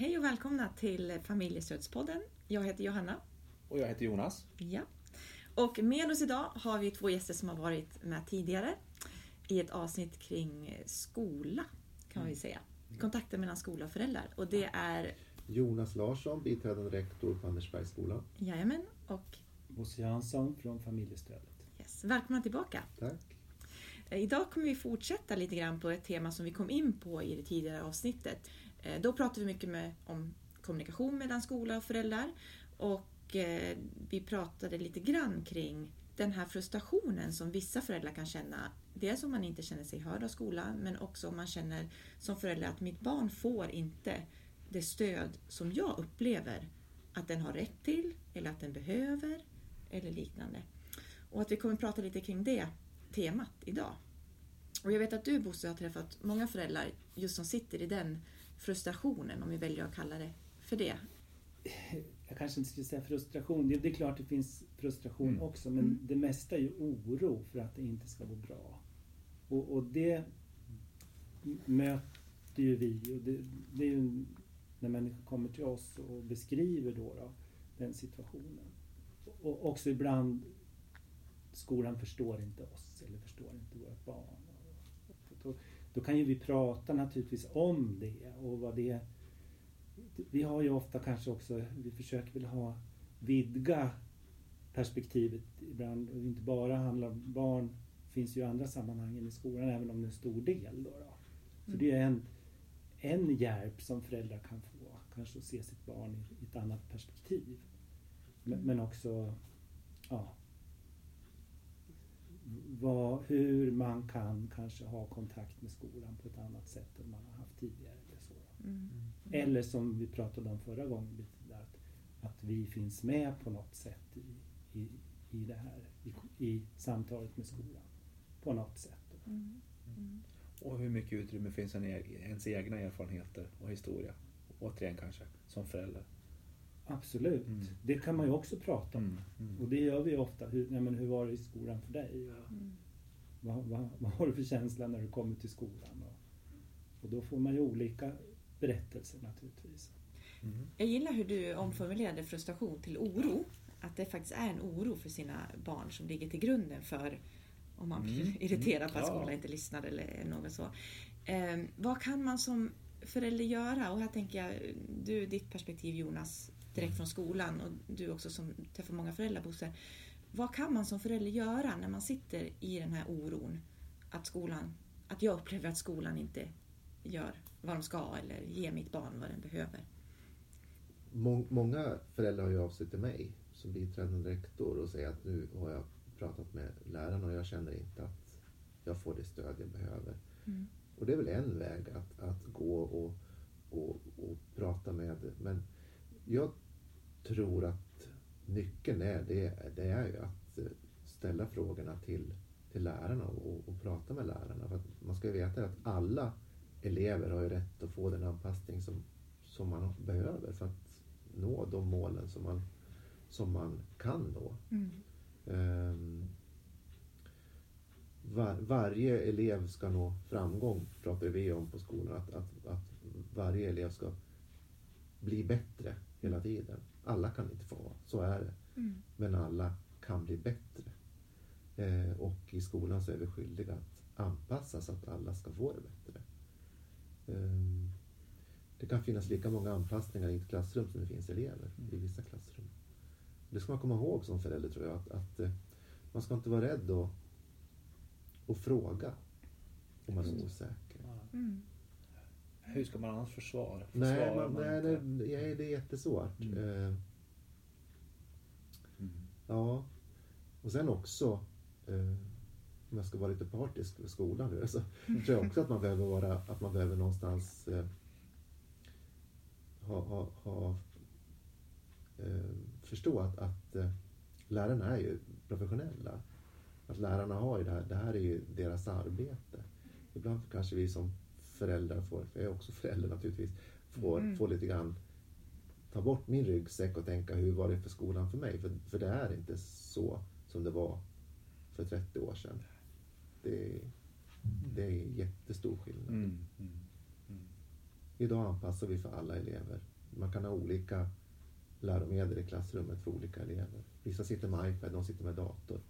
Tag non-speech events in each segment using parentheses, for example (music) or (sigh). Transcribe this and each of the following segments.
Hej och välkomna till Familjestödspodden. Jag heter Johanna. Och jag heter Jonas. Ja. Och med oss idag har vi två gäster som har varit med tidigare i ett avsnitt kring skola, kan man säga. Kontakten mellan skola och föräldrar. Och det är Jonas Larsson, biträdande rektor på Andersbergsskolan. Jajamän, och Bosse Jansson från familjestödet. yes, välkomna tillbaka. Tack. Eh, Idag kommer vi fortsätta lite grann på ett tema som vi kom in på i det tidigare avsnittet. Eh, då pratade vi mycket med, om kommunikation mellan skola och föräldrar och eh, vi pratade lite grann kring den här frustrationen som vissa föräldrar kan känna. Dels om man inte känner sig hörd av skolan men också om man känner som förälder att mitt barn får inte det stöd som jag upplever att den har rätt till eller att den behöver eller liknande. Och att vi kommer prata lite kring det temat idag. Och jag vet att du Bosse har träffat många föräldrar just som sitter i den frustrationen, om vi väljer att kalla det för det. Jag kanske inte skulle säga frustration. Det, det är klart det finns frustration Mm. också men Mm. det mesta är ju oro för att det inte ska gå bra. Och, och det möter ju vi. Och det, det är ju när människor kommer till oss och beskriver då, då den situationen. Och också ibland skolan förstår inte oss eller förstår inte vårt barn. Då, kan ju vi prata naturligtvis om det och vad det vi har ju ofta kanske också, vi försöker väl ha vidga perspektivet ibland och inte bara handla om barn finns ju i andra sammanhang än i skolan även om det är en stor del. Då, då. Så det är en, en hjälp som föräldrar kan få, kanske att se sitt barn i, ett annat perspektiv. Men, men också ja, vad, hur man kan kanske ha kontakt med skolan på ett annat sätt än man har haft tidigare. Eller så. Mm. Eller som vi pratade om förra gången, lite där, att, att vi finns med på något sätt i, i, i det här, i, i samtalet med skolan. På något sätt. Mm. Mm. Och hur mycket utrymme finns en ens egna erfarenheter och historia? Återigen kanske, som förälder. Absolut, Mm. det kan man ju också prata om. Mm. Och det gör vi ofta. Hur, ja, men hur var det i skolan för dig? Och Mm. vad, vad, vad har du för känsla när du kommer till skolan? Och, och då får man ju olika berättelser naturligtvis. Mm. Jag gillar hur du omformulerade frustration till oro. Att det faktiskt är en oro för sina barn som ligger till grunden för om man blir Mm. irriterad på att Ja. skolan inte lyssnar eller något så. Eh, vad kan man som förälder göra? Och här tänker jag, du ditt perspektiv Jonas, direkt från skolan och du också som träffar många föräldrar Bosse. Vad kan man som förälder göra när man sitter i den här oron att skolan, att jag upplever att skolan inte gör vad de ska eller ger mitt barn vad den behöver? Må- många föräldrar har ju av sig till mig som biträdande rektor och säger att nu har jag pratat med lärarna och jag känner inte att jag får det stöd jag behöver. Mm. Och det är väl en väg att, att gå och, och, och prata med. Men jag tror att nyckeln är, det, det är ju att eh, ställa frågorna till, till lärarna och, och prata med lärarna. För man ska ju veta att alla elever har ju rätt att få den anpassning som, som man behöver för att nå de målen som man, som man kan nå. Mm. Ehm, var, varje elev ska nå framgång, pratar vi om på skolan. Att, att, att varje elev ska bli bättre hela tiden. Alla kan inte få vara, så är det. Mm. Men alla kan bli bättre. Eh, och i skolan så är vi skyldiga att anpassa så att alla ska få det bättre. Ehm, det kan finnas lika många anpassningar i ett klassrum som det finns elever i vissa klassrum. Det ska man komma ihåg som förälder tror jag. Att, att eh, man ska inte vara rädd att, att fråga om man är osäker. Mm. Hur ska man annars försvara? Nej, man, man nej, det, nej, det är jättesvårt. Mm. Eh, Mm. Ja, och sen också, eh, om jag ska vara lite partisk för skolan nu, (laughs) så tror jag också att man behöver vara, att man behöver någonstans eh, ha, ha, ha förstå att, att lärarna är ju professionella. Att lärarna har ju det här, det här är ju deras arbete. Ibland kanske vi som föräldrar får, för jag är också förälder naturligtvis, får, Mm. får lite grann ta bort min ryggsäck och tänka hur var det för skolan för mig? För, för det är inte så som det var för 30 år sedan. Det, är- det är jättestor skillnad. Mm. Mm. Mm. Idag anpassar vi för alla elever. Man kan ha olika läromedel i klassrummet för olika elever. Vissa sitter med iPad, någon sitter med dator.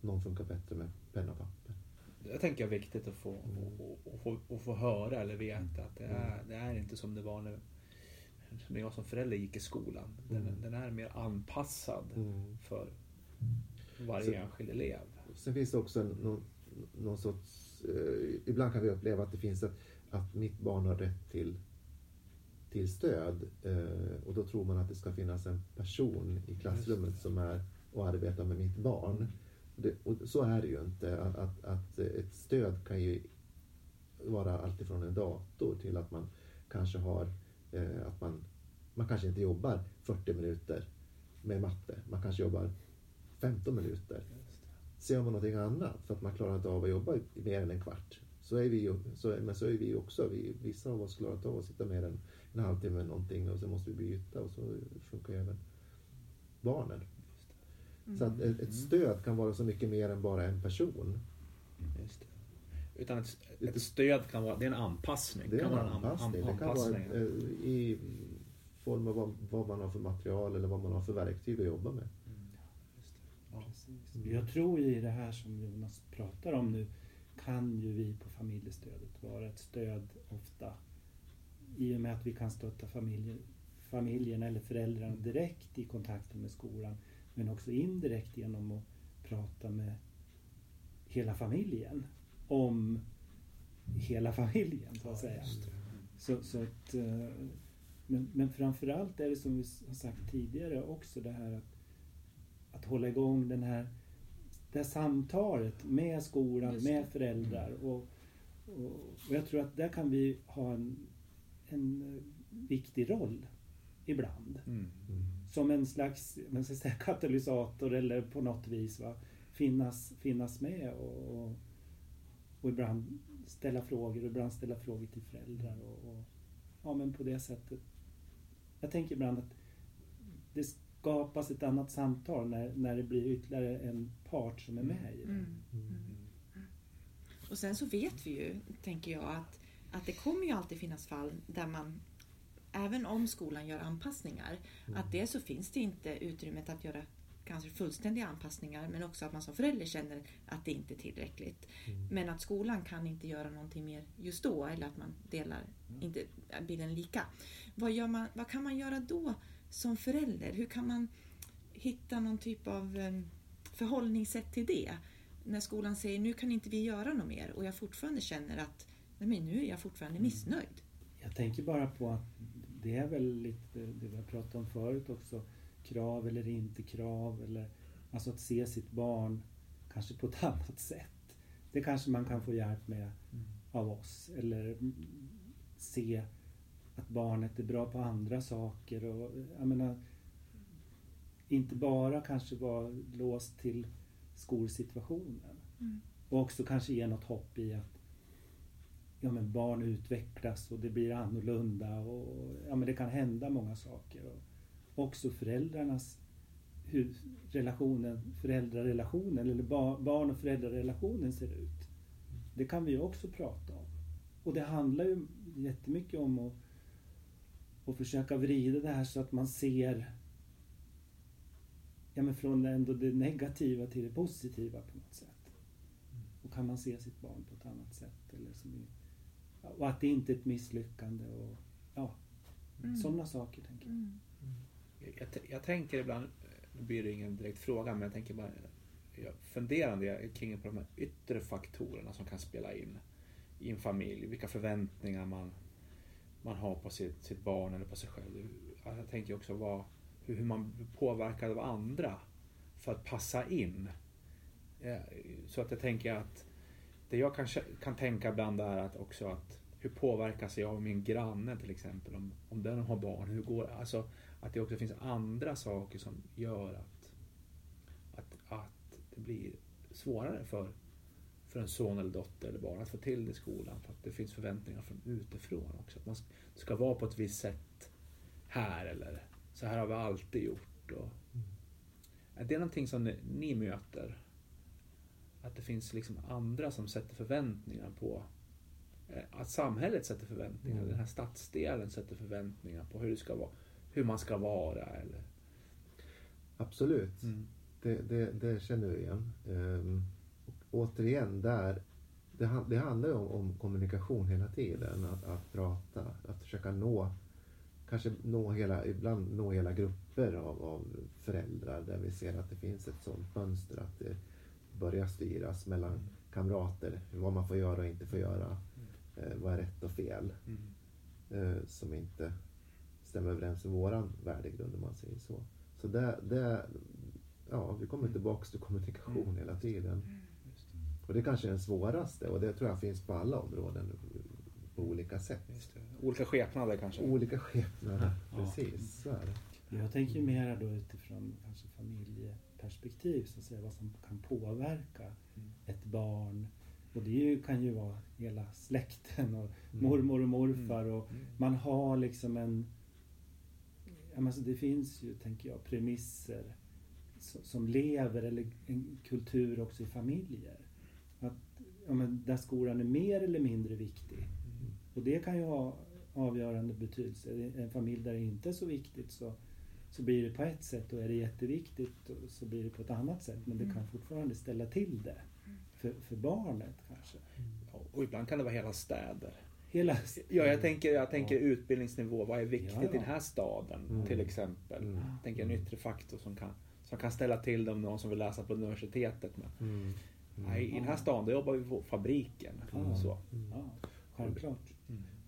Någon funkar bättre med penna och papper. Det tänker jag är viktigt att få, Mm. och, få, och få höra eller veta att det är, det är inte som det var när, när jag som förälder gick i skolan. Den, Mm. den är mer anpassad Mm. för varje Så- enskild elev. Sen finns det också någon, någon sorts... Eh, ibland kan vi uppleva att det finns ett, att mitt barn har rätt till, till stöd. Eh, och då tror man att det ska finnas en person i klassrummet som är och arbetar med mitt barn. Det, och så är det ju inte. Att, att, att ett stöd kan ju vara alltifrån en dator till att man kanske har eh, att man, man kanske inte jobbar 40 minuter med matte. Man kanske jobbar 15 minuter. Så gör man någonting annat för att man klarar inte av att jobba i mer än en kvart. Så är vi ju, så, men så är vi också. Vi, vissa av oss klarar inte av att sitta mer än en halvtimme med någonting och sen måste vi byta och så funkar ju även barnen. Så att ett, ett stöd kan vara så mycket mer än bara en person. Just det. Utan ett, ett stöd kan vara det är en anpassning. Det är kan en vara anpassning. an- Det kan vara anpassning. eh, i form av vad, vad man har för material eller vad man har för verktyg att jobba med. Just det. Ja. Precis. Jag tror i det här som Jonas pratar om nu kan ju vi på familjestödet vara ett stöd ofta i och med att vi kan stötta familjen, familjen eller föräldrarna direkt i kontakten med skolan men också indirekt genom att prata med hela familjen om hela familjen så att säga. Så, så att, eh, men, men framförallt är det som vi har sagt tidigare också det här att, att hålla igång den här, det här samtalet med skolan, med föräldrar. Och, och, och jag tror att där kan vi ha en, en viktig roll ibland. Mm. Som en slags man ska säga, katalysator eller på något vis va? Finnas, finnas med och, och, och ibland ställa frågor och ibland ställa frågor till föräldrar. Och, och, ja, men på det sättet. Jag tänker ibland att det skapas ett annat samtal när, när det blir ytterligare en part som är med i det. Mm. Och sen så vet vi ju, tänker jag, att, att det kommer ju alltid finnas fall där man, även om skolan gör anpassningar, att dels så finns det inte utrymmet att göra kanske fullständiga anpassningar men också att man som förälder känner att det inte är tillräckligt. Men att skolan kan inte göra någonting mer just då eller att man delar inte bilden lika. Vad, gör man, vad kan man göra då som förälder? Hur kan man hitta någon typ av eh, förhållningssätt till det? När skolan säger nu kan inte vi göra något mer och jag fortfarande känner att nej men nu är jag fortfarande missnöjd. Jag tänker bara på att det är väl lite det vi har pratat om förut också. Krav eller inte krav. Eller, alltså att se sitt barn kanske på ett (laughs) annat sätt. Det kanske man kan få hjälp med av oss. Eller mm, se att barnet är bra på andra saker. Och, jag menar, inte bara kanske vara låst till skolsituationen. Mm. Och också kanske ge något hopp i att ja, men barn utvecklas och det blir annorlunda och ja, men det kan hända många saker. Och också föräldrarnas hur relationen, föräldrarelationen eller barn och föräldrarelationen ser ut. Det kan vi ju också prata om. Och det handlar ju jättemycket om att, att försöka vrida det här så att man ser ja, men från ändå det negativa till det positiva på något sätt. Och kan man se sitt barn på ett annat sätt. Eller som är och att det inte är ett misslyckande. Och, ja, Mm. Sådana saker tänker jag. Mm. Jag, t- jag tänker ibland, nu blir det ingen direkt fråga, men jag tänker bara jag funderande kring på de här yttre faktorerna som kan spela in i en familj. Vilka förväntningar man, man har på sitt, sitt barn eller på sig själv. Jag tänker också vad, hur, man blir påverkad av andra för att passa in. Så att jag tänker att det jag kanske kan tänka ibland är att också att hur påverkas jag av min granne till exempel om, om den har barn? Hur går? Alltså att det också finns andra saker som gör att, att, att det blir svårare för, för en son eller dotter eller barn att få till det i skolan. För att det finns förväntningar från utifrån också. Att man ska- ska vara på ett visst sätt här eller så här har vi alltid gjort. Och, är det någonting som ni, ni möter? Att det finns liksom andra som sätter förväntningar på eh, att samhället sätter förväntningar, Mm. den här stadsdelen sätter förväntningar på hur det ska vara, hur man ska vara. Eller... Absolut. Det, det, det känner vi igen. Och återigen, där, det, det handlar ju om, om kommunikation hela tiden. Att, att prata, att försöka nå, kanske nå hela, ibland nå hela grupper av, av föräldrar där vi ser att det finns ett sådant mönster att det börjar styras mellan kamrater, vad man får göra och inte får göra. Eh, vad är rätt och fel? Mm. eh, som inte stämmer överens med våran värdegrund om man säger så. Så det, det ja, vi kommer tillbaks till kommunikation hela tiden. Det. Och det kanske är den svåraste och det tror jag finns på alla områden på olika sätt. Just det. Olika skepnader kanske. Olika skepnader, Ja. precis. Så är det. Jag tänker mera då utifrån kanske familjeperspektiv, så att säga, vad som kan påverka Mm. ett barn. Och det ju, kan ju vara hela släkten och Mm. mormor och morfar och Mm. man har liksom en... Alltså det finns ju, tänker jag, premisser som, lever, eller en kultur också i familjer. Att, ja, men där skolan är mer eller mindre viktig. Mm. Och det kan ju ha avgörande betydelse. Det en familj där det inte är så viktigt så, så blir det på ett sätt och är det jätteviktigt och så blir det på ett annat sätt. Men det Mm. kan fortfarande ställa till det för, för barnet kanske. Ja, Och ibland kan det vara hela städer. Hela... Ja, jag tänker, jag tänker utbildningsnivå. Vad är viktigt Ja, ja. i den här staden Mm. till exempel? Mm. Jag tänker en yttre faktor som kan, som kan ställa till det om någon som vill läsa på universitetet. Men, Mm. Mm. nej, I den här stan då jobbar vi på fabriken. Ja. Så. Mm. Ja, självklart.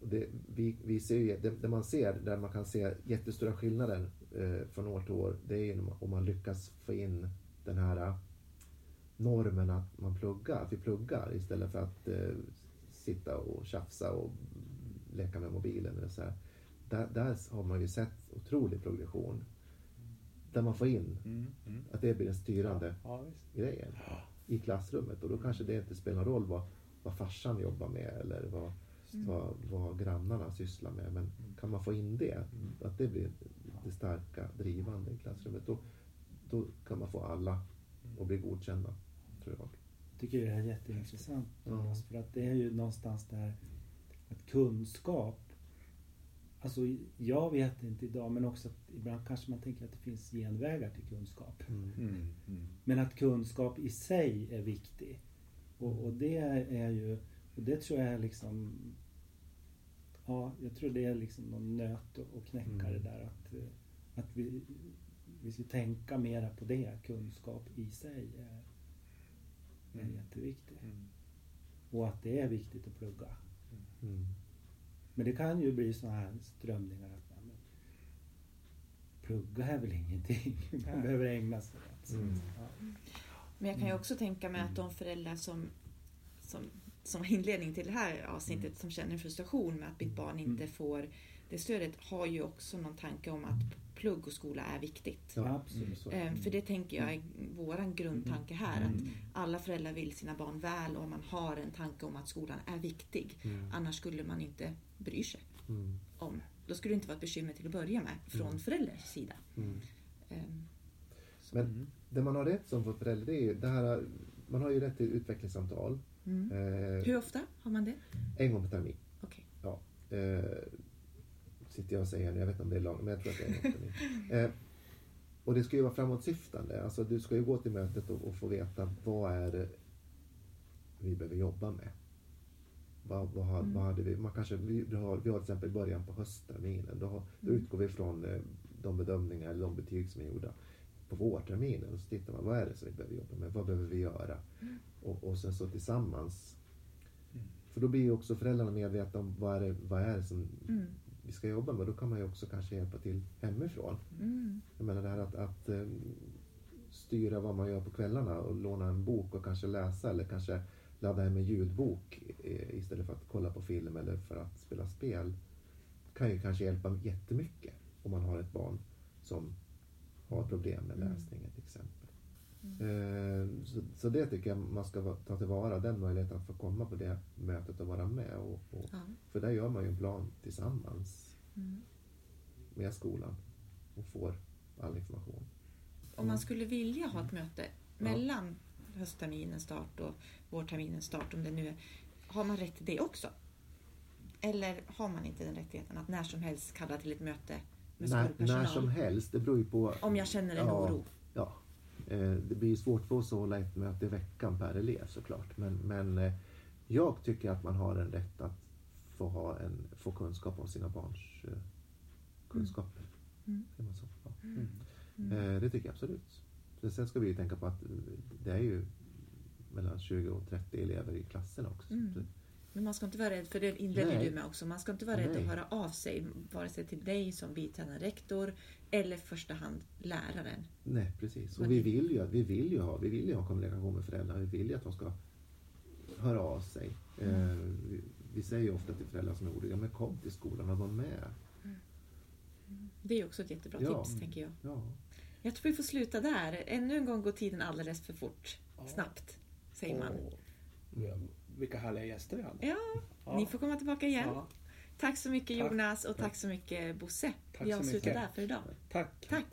Och det, vi, vi ser ju, det, det man ser, där man kan se jättestora skillnader eh, från år till år, det är ju om man lyckas få in den här eh, normen att man pluggar, att vi pluggar istället för att eh, sitta och tjafsa och leka med mobilen. Eller så här. Där, där har man ju sett otrolig progression. Där man får in Mm. Mm. att det blir den styrande Ja, visst. grejen i klassrummet. Och då kanske det inte spelar någon roll vad, vad farsan jobbar med eller vad, vad, vad grannarna sysslar med. Men kan man få in det, att det blir det starka drivande i klassrummet, då, då kan man få alla att bli godkända, tror jag. tycker det är jätteintressant. Ja. Jonas, För att det är ju någonstans där att kunskap Alltså jag vet inte idag men också att ibland kanske man tänker att det finns genvägar till kunskap. Mm. Mm. Mm. Men att kunskap i sig är viktig. Och, och det är ju, och det tror jag är liksom Ja, jag tror det är liksom någon nöt att knäcka Mm. det där att, eh, att vi, vi ska tänka mera på det. Kunskap i sig är, är Mm. jätteviktigt. Mm. Och att det är viktigt att plugga. Mm. Men det kan ju bli sådana här strömningar att ja, men, plugga är väl ingenting. (laughs) Man Nej. behöver ägna sig åt. Mm. Ja. Men jag kan ju Mm. också tänka mig att de föräldrar som, som, som var inledning till det här avsnittet som känner frustration med att mitt barn inte Mm. får det stödet har ju också någon tanke om att plugg och skola är viktigt. Ja. Eh, För det tänker jag är våran grundtanke här. Att Mm. alla föräldrar vill sina barn väl och man har en tanke om att skolan är viktig. Mm. Annars skulle man inte bry sig Mm. om. Då skulle det inte vara ett bekymmer till att börja med från Mm. föräldrars sida. Mm. Ehm, Men Mm. det man har rätt som för förälder, det är ju det här, man har ju rätt till utvecklingssamtal. Mm. Eh, Hur ofta har man det? en gång per termin. Okej. Eh, sitter jag och säger nu, jag vet inte om det är långt, men jag tror att det är en gång per termin. (laughs) Eh, och det ska ju vara framåtsyftande. Alltså du ska ju gå till mötet och, och få veta vad är det vi behöver jobba med. Vad, vad, har- Mm. vad hade vi, man kanske, vi, vi, har, vi har till exempel början på höstterminen. Då, har- då Mm. utgår vi från de bedömningar eller de betyg som är gjorda på vårterminen. Och så tittar man, vad är det som vi behöver jobba med? Vad behöver vi göra? Och, och sen så tillsammans. Mm. För då blir ju också föräldrarna medvetna om vad är det, vad är det som Mm. vi ska jobba med. Då kan man ju också kanske hjälpa till hemifrån. Mm. Jag menar det här att, att eh, styra vad man gör på kvällarna och låna en bok och kanske läsa eller kanske ladda hem en ljudbok eh, istället för att kolla på film eller för att spela spel. kan ju kanske hjälpa jättemycket om man har ett barn som har problem med Mm. läsningen till exempel. Eh, Så, så det tycker jag man ska ta tillvara, den möjligheten att få komma på det mötet och vara med. Och, och, Ja. för där gör man ju en plan tillsammans Mm. med skolan och får all information. Om man skulle vilja ha ett möte Ja. mellan höstterminens start och vårterminens start, om det nu är, har man rätt till det också? Eller har man inte den rättigheten att när som helst kalla till ett möte med När, när som helst, det beror ju på... Om jag känner en Ja. oro. Ja. Eh, Det blir svårt för oss att hålla ett möte i veckan per elev såklart. Men, men eh, jag tycker att man har en rätt att få, ha en, få kunskap om sina barns eh, kunskaper. Mm. Säger man så? Ja. Mm. Mm. Det tycker jag absolut. Sen ska vi ju tänka på att det är ju mellan 20 och 30 elever i klassen också. Mm. Men man ska inte vara rädd, för det inledde Nej. du med också, man ska inte vara rädd Nej. att höra av sig, vare sig till dig som biträdande rektor eller i första hand läraren. Nej, precis. Och vi vill ju, vi vill ju, ha, vi vill ju ha kommunikation med föräldrar. Vi vill ju att de ska höra av sig. Eh, vi, vi säger ju ofta till föräldrar som är oroliga, men kom till skolan och var med. Det är också ett jättebra Ja. tips, tänker jag. Ja. Jag tror vi får sluta där. Ännu en gång går tiden alldeles för fort. Ja. Snabbt, säger man. Ja, vilka härliga gäster vi hade. Ja, Ja. ni får komma tillbaka igen. Ja, Tack så mycket Tack. Jonas och tack så mycket Bosse. Tack Vi avslutar där för idag. tack. Tack.